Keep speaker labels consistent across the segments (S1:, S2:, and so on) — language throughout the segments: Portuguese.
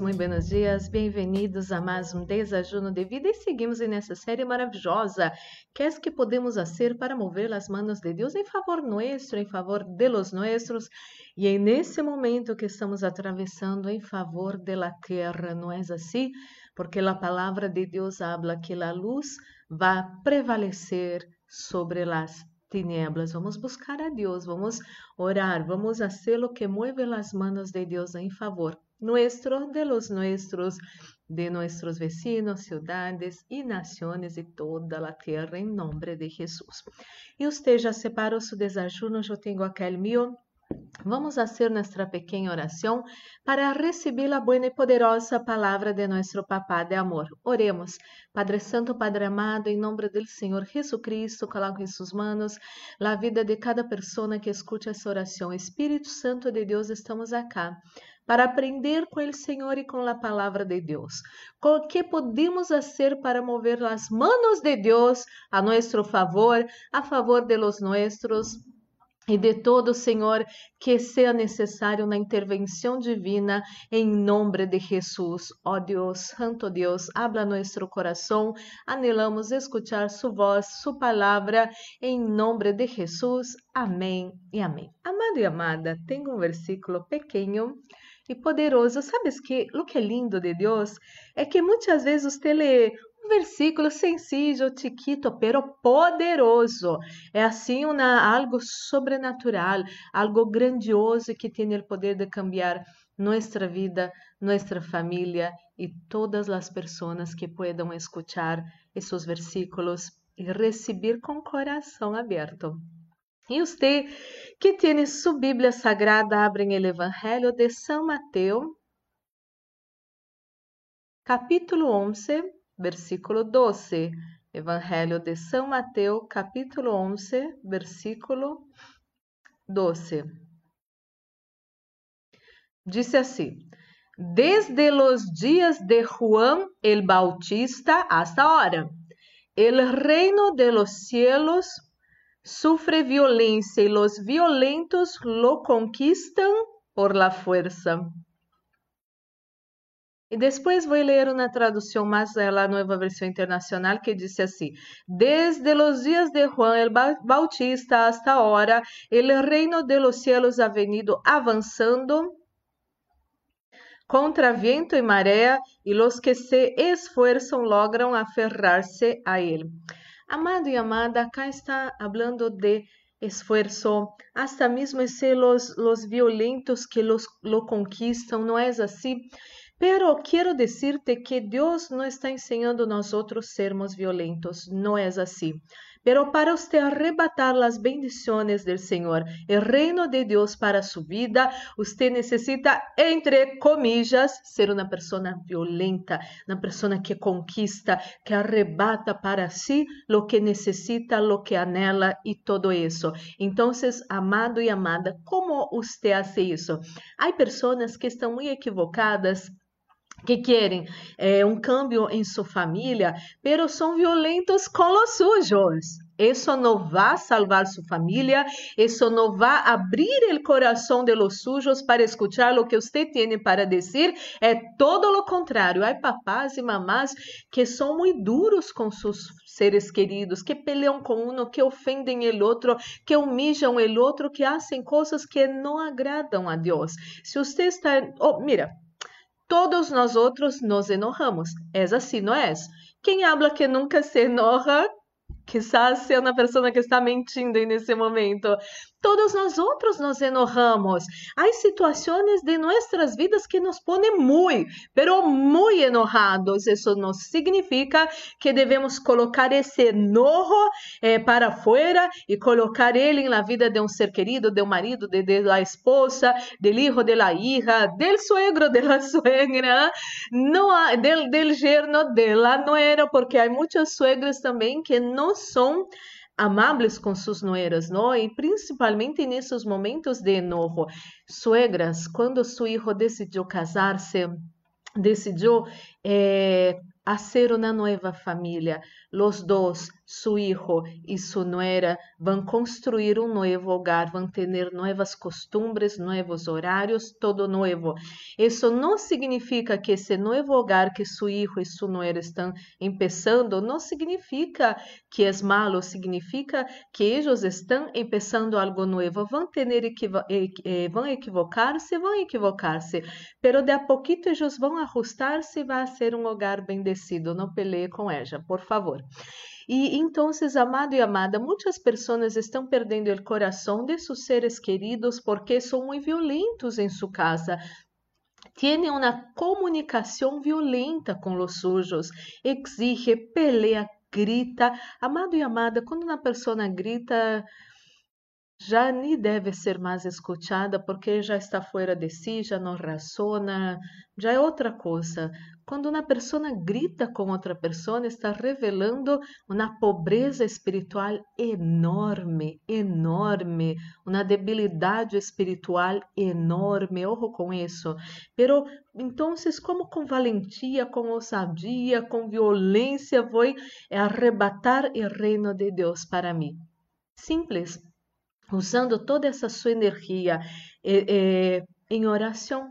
S1: muito buenos dias, bem-vindos a mais um desajuno de vida e seguimos nessa série maravilhosa. Que é que podemos fazer para mover as mãos de Deus em favor nosso, em favor de los nuestros e é nesse momento que estamos atravessando em favor de la terra, não é assim? Porque a palavra de Deus habla que a luz vai prevalecer sobre las tinieblas. Vamos buscar a Deus, vamos orar, vamos fazer o que mueve as manos de Deus em favor nuestro, de los nuestros, de nuestros vecinos, ciudades e nações e toda a terra, em nome de Jesus. E você já separou seu desajuno? Eu tenho aquele meu Vamos fazer nossa pequena oração para receber a boa e poderosa palavra de nosso Papá de amor. Oremos. Padre Santo, Padre amado, em nome do Senhor Jesucristo, coloco em suas mãos a vida de cada pessoa que escute essa oração. Espírito Santo de Deus, estamos aqui para aprender com o Senhor e com a palavra de Deus. O que podemos fazer para mover as mãos de Deus a nosso favor, a favor de los nuestros e de todo, Senhor, que seja necessário na intervenção divina, em nome de Jesus. Ó oh Deus, Santo Deus, habla nosso coração, anelamos escuchar Sua voz, Sua palavra, em nome de Jesus. Amém e amém. Amado e amada, tenho um versículo pequeno e poderoso. Sabes que o que é lindo de Deus é que muitas vezes você lê um versículo sencillo, chiquito, pero poderoso. É assim uma, algo sobrenatural, algo grandioso que tem o poder de cambiar nossa vida, nossa família e todas as pessoas que puedan escuchar esses versículos e receber com coração aberto. E você que tem sua Bíblia Sagrada, abrem o Evangelho de São Mateus, capítulo 11, versículo 12. Evangelho de São Mateus, capítulo 11, versículo 12. Disse assim: Desde os dias de Juan el Bautista hasta ahora, el reino de los cielos sufre violência e los violentos lo conquistan por la fuerza. E depois vou ler uma tradução mais a nova versão internacional que disse assim: Desde os dias de Juan el Bautista hasta ahora, el reino de los cielos ha venido avançando contra viento e maré, e los que se esfuerzam logran aferrar-se a ele. Amado e amada, acá está hablando de esfuerzo, hasta mesmo ser los, los violentos que los, lo conquistam, não é assim? Pero quero decirte que Deus não está ensinando nós outros sermos violentos, não é assim. Pero para usted arrebatar las bendiciones del Señor, el reino de Dios para su vida, usted necesita, entre comillas, ser una persona violenta, una persona que conquista, que arrebata para sí lo que necesita, lo que anhela y todo eso. Entonces, amado y amada, ¿cómo usted hace eso? Hay personas que están muy equivocadas que querem é, um câmbio em sua família, pero são violentos com os sujos. Isso não vai salvar sua família, isso não vai abrir o coração de los sujos para escutar o que você tem para dizer, é todo o contrário. Há papás e mamás que são muito duros com seus seres queridos, que peleam com um, que ofendem o outro, que humilham o outro, que fazem coisas que não agradam a Deus. Se você está, oh, mira, Todos nós outros nos enojamos. É assim, não é? Quem habla que nunca se enoja, quizás seja uma pessoa que está mentindo nesse momento. Todos nós outros nos enojamos. Há situações de nossas vidas que nos põem muito, pero muito enojados. Isso não significa que devemos colocar esse enojo eh, para fora e colocar ele na vida de um ser querido, de um marido, de, de la esposa, del hijo, de la hija, del suegro, de la suegra, não del, del yerno, de la nuera, porque há muitas suegras também que não são amáveis com suas nueras, não? E principalmente nesses momentos de enojo. Suegras, quando seu filho decidiu casar-se, decidiu eh, hacer una nueva familia. Los dos, su hijo y su nuera, van a construir un nuevo hogar, van a tener nuevas costumbres, nuevos horarios, todo nuevo. Eso no significa que ese nuevo hogar que su hijo y su nuera están empezando, no significa que es malo, significa que ellos están empezando algo nuevo. Van a tener equivo eh, van a equivocar-se, van a equivocar-se, pero de a poquito ellos van a ajustar-se e vai ser um hogar bendecido. Não peleie com ela, por favor. E então, amado e amada, muitas pessoas estão perdendo o coração de seus seres queridos porque são muito violentos em sua casa. Tienen uma comunicação violenta com os sujos, exige, pelea, grita. Amado e amada, quando uma pessoa grita, já nem deve ser mais escutada porque já está fora de si, já não razona, já é outra coisa. Quando uma pessoa grita com outra pessoa, está revelando uma pobreza espiritual enorme, enorme, uma debilidade espiritual enorme. Ojo com isso. Pero então, como com valentia, com ousadia, com violência, vou arrebatar o reino de Deus para mim? Simples usando toda essa sua energia eh, eh, em oração,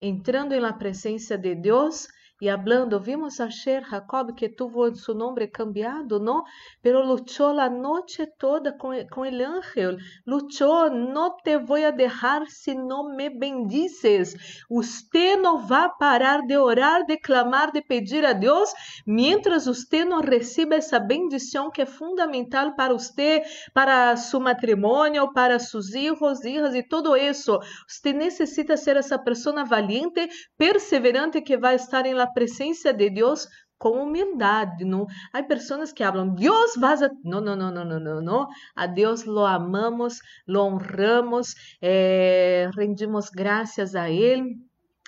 S1: entrando na presença de Deus y hablando, vimos ayer Jacob que tuvo su nombre cambiado, ¿no? Pero luchó la noche toda con, con, el ángel, luchó, no te voy a dejar si no me bendices. Usted no va a parar de orar, de clamar, de pedir a Dios, mientras usted no reciba esa bendición que es fundamental para usted, para su matrimonio, para sus hijos, hijas y todo eso. Usted necesita ser esa persona valiente, perseverante que va a estar en la presença de Deus com humildade. Não? Há pessoas que falam, Deus vai a... Não, não, não, não, não. A Deus lo amamos, lo honramos, eh, rendimos graças a Ele.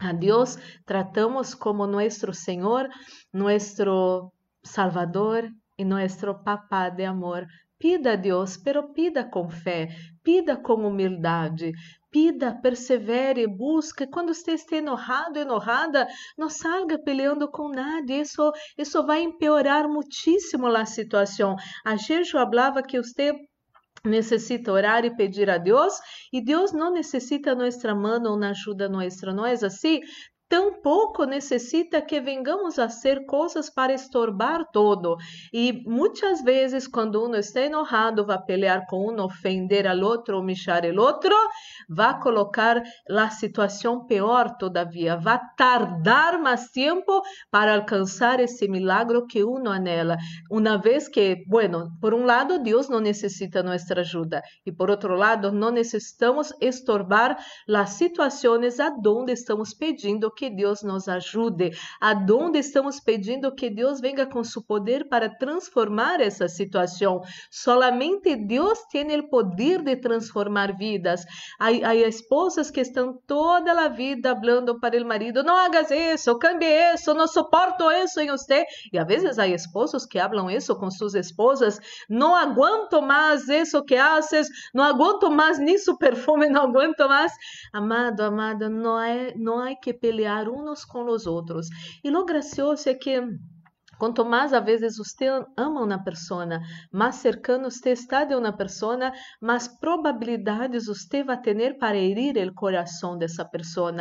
S1: A Deus tratamos como nosso Senhor, nosso Salvador e nosso Papá de amor. Pida a Deus, pero pida com fé, pida com humildade, pida, persevere, busque. Quando você estiver enojado, enojada, não salga peleando com nada. Isso, isso vai empeorar muitíssimo a situação. Ayer eu falava que você necessita orar e pedir a Deus, e Deus não necessita nossa mão ou na ajuda nossa, não é assim? Tampouco necessita que vengamos a hacer coisas para estorbar todo. E muitas vezes, quando uno está enojado, vai pelear com um, ofender al outro, humilhar el outro, vai colocar a situação pior todavia, vai tardar mais tempo para alcançar esse milagro que uno anela. Uma vez que, bueno, por um lado, Deus não necessita nossa ajuda, e por outro lado, não necessitamos estorbar as situações aonde estamos pedindo que Deus nos ajude, aonde estamos pedindo que Deus venha com seu poder para transformar essa situação. Solamente Deus tem o poder de transformar vidas. Há, há esposas que estão toda a vida falando para o marido: não hagas isso, cambie isso, não suporto isso em você. E às vezes há esposos que falam isso com suas esposas: não aguento mais isso que haces, não aguento mais nisso perfume, não aguento mais. Amado, amada, não é, não há que pelear pelear uns com os outros. E lo gracioso é que Quanto mais a vezes você ama uma pessoa, mais cercano você está de uma pessoa, mais probabilidades você vai ter para herir o coração dessa pessoa.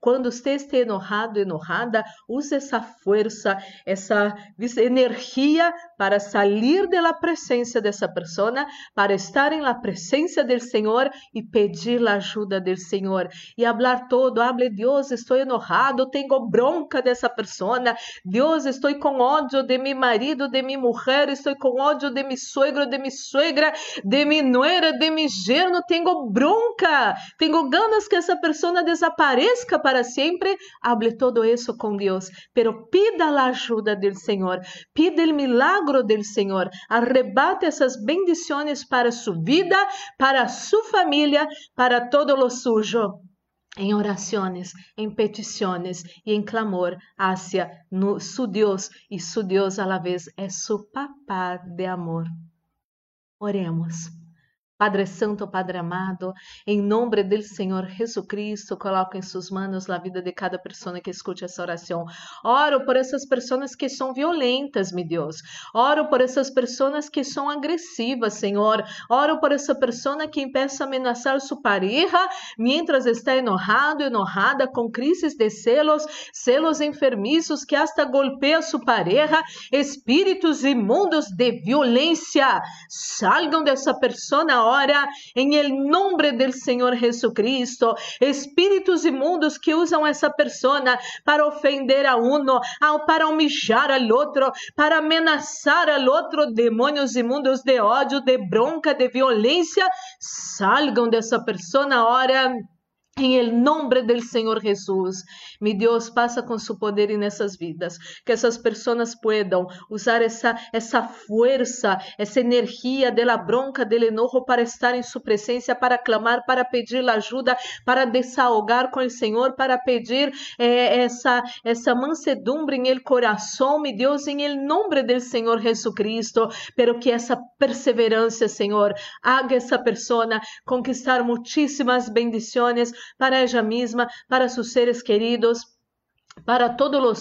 S1: Quando você está enojado, enojada, use essa força, essa energia para sair da presença dessa pessoa, para estar em la presença do Senhor e pedir a ajuda do Senhor e falar todo, hable Deus, estou enojado, tenho bronca dessa pessoa, Deus, estou com ódio ódio de meu marido, de minha mulher, estou com ódio de meu suegro, de minha suegra, de minha nuera, de meu yerno, tenho bronca, tenho ganas que essa pessoa desapareça para sempre. Hable todo isso com Deus, pero pida a ajuda do Senhor, pida o milagro do Senhor, arrebate essas bendições para sua vida, para sua família, para todo lo sujo em orações, em petições e em clamor hacia no, su Deus e su Deus a la vez é su papá de amor. Oremos. Padre Santo, Padre amado, em nome do Senhor Jesus Cristo, coloco em suas mãos a vida de cada pessoa que escute essa oração. Oro por essas pessoas que são violentas, meu Deus. Oro por essas pessoas que são agressivas, Senhor. Oro por essa pessoa que empieza a ameaçar sua pareja mientras está enojado, enojada, com crises de celos, celos enfermizos que hasta golpea sua pareja, espíritos imundos de violência. Salgam dessa pessoa hora, em nombre del Senhor Jesucristo. Espíritos imundos que usam essa persona para ofender a uno, para humilhar al outro, para amenazar al outro, demônios imundos de ódio, de bronca, de violência, salgam dessa persona hora em nombre del Senhor Jesus, mi Deus passa com seu poder nessas vidas, que essas pessoas puedan usar essa essa força, essa energia de la bronca, del enojo para estar em sua presença, para clamar, para pedir ajuda, para desahogar com o Senhor, para pedir eh, essa essa mansedumbre em el coração, mi Deus, em nombre del Senhor Jesucristo, pero que essa perseverança, Senhor, haga essa pessoa conquistar muitíssimas bendições para ella misma, para sus seres queridos para todo lo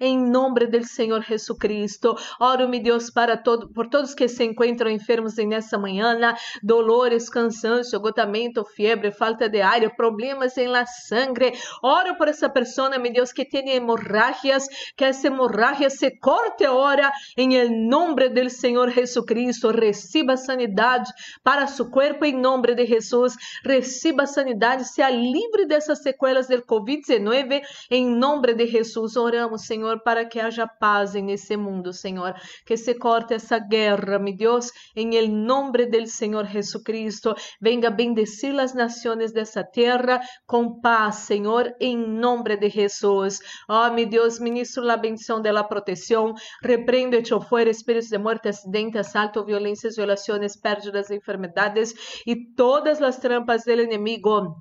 S1: em nome do Senhor Jesucristo. Oro, meu Deus, para todo, por todos que se encontram enfermos nessa manhã, dolores, cansaço, agotamento, febre, falta de ar, problemas em la sangre. Oro por essa pessoa, meu Deus, que tem hemorragias, que essa hemorragia se corte agora em nome do Senhor Jesucristo. Receba sanidade para seu corpo em nome de Jesus. Receba sanidade, seja livre dessas sequelas do Covid-19 em nome nome de Jesus, oramos, Senhor, para que haja paz nesse mundo, Senhor. Que se corte essa guerra, meu Deus, em el nome do Senhor Jesucristo. Venga bendecir as nações dessa terra com paz, Senhor, em nome de Jesus. Oh, meu Deus, ministro a bendição da proteção. Repreendo e fora espíritos de morte, acidentes, assalto, violências, violações, pérdidas, enfermedades e todas as trampas do inimigo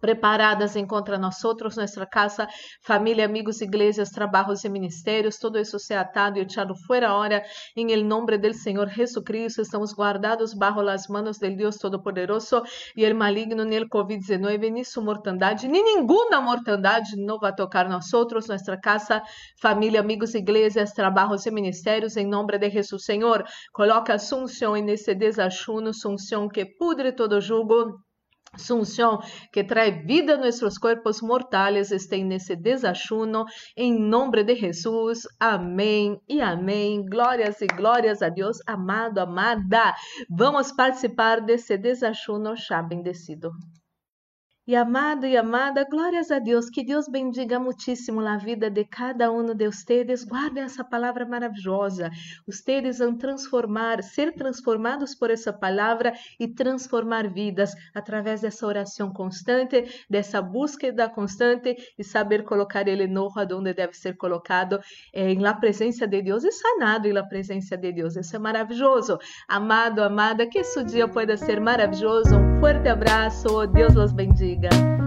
S1: preparadas em contra nós outros, nossa casa, família, amigos, igrejas, trabalhos e ministérios, todo isso se atado e echado fora hora, em el nombre del Senhor Jesucristo, estamos guardados bajo las manos del Deus Todo-Poderoso e el maligno nem el COVID-19, nem sua mortandade, nem nenhuma mortandade não vai tocar nós outros, nossa casa, família, amigos, igrejas, trabalhos e ministérios, em nome de Jesus, Senhor, coloca Assunção nesse desachuno, Assunção que pudre todo jugo, Sunción que trae vida a nuestros cuerpos mortales estén nesse desachuno, em nome de Jesus. Amém e amém. Glórias e glórias a Deus, amado, amada. Vamos participar desse desachuno já bendecido. E amado e amada, glórias a Deus, que Deus bendiga muitíssimo a vida de cada um de vocês. Guardem essa palavra maravilhosa. Vocês vão transformar, ser transformados por essa palavra e transformar vidas através dessa oração constante, dessa búsqueda constante e saber colocar ele no onde deve ser colocado, eh, la presença de Deus e sanado em la presença de Deus. Isso é maravilhoso. Amado, amada, que esse dia pode ser maravilhoso. Um forte abraço. Deus os bendiga. Liga.